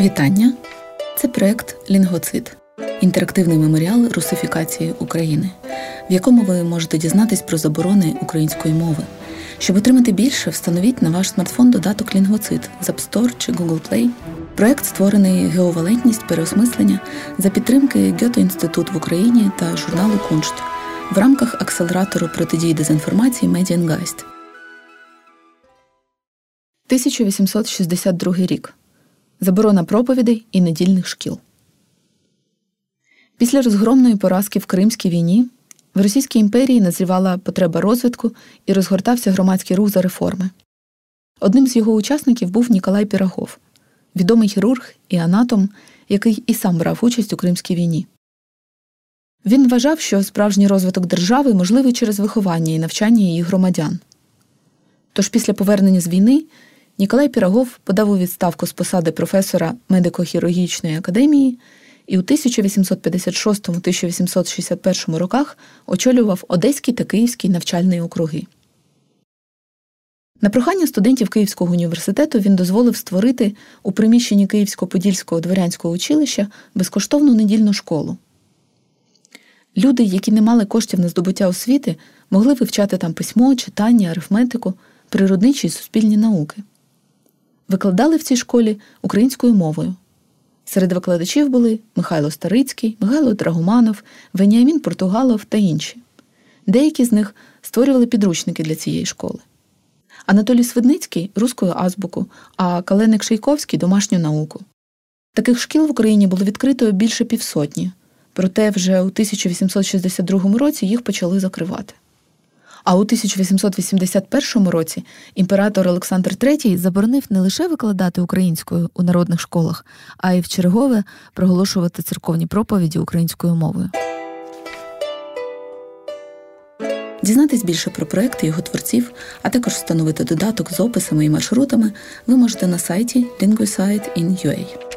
Вітання! Це проект Лінгвоцид інтерактивний меморіал русифікації України, в якому ви можете дізнатись про заборони української мови. Щоб отримати більше, встановіть на ваш смартфон додаток Лінгвоцид з App Store чи Google Play. Проект створений геовалентність переосмислення за підтримки Ґете-Інститут в Україні та журналу Куншт в рамках акселератору протидії дезінформації Медіангайст. 1862 рік. Заборона проповідей і недільних шкіл. Після розгромної поразки в Кримській війні в Російській імперії назрівала потреба розвитку і розгортався громадський рух за реформи. Одним з його учасників був Ніколай Пірагов, відомий хірург і анатом, який і сам брав участь у Кримській війні. Він вважав, що справжній розвиток держави можливий через виховання і навчання її громадян. Тож після повернення з війни Ніколай Пірагов подав у відставку з посади професора медико-хірургічної академії і у 1856-1861 роках очолював Одеський та Київський навчальні округи. На прохання студентів Київського університету він дозволив створити у приміщенні Київсько-Подільського дворянського училища безкоштовну недільну школу. Люди, які не мали коштів на здобуття освіти, могли вивчати там письмо, читання, арифметику, природничі і суспільні науки. Викладали в цій школі українською мовою. Серед викладачів були Михайло Старицький, Михайло Драгоманов, Веніамін Португалов та інші. Деякі з них створювали підручники для цієї школи. Анатолій Свидницький руською азбуку, а Каленик Шейковський домашню науку. Таких шкіл в Україні було відкрито більше півсотні, проте вже у 1862 році їх почали закривати. А у 1881 році імператор Олександр III заборонив не лише викладати українською у народних школах, а й в чергове проголошувати церковні проповіді українською мовою. Дізнатись більше про проекти його творців, а також встановити додаток з описами і маршрутами ви можете на сайті linguisite.in.ua.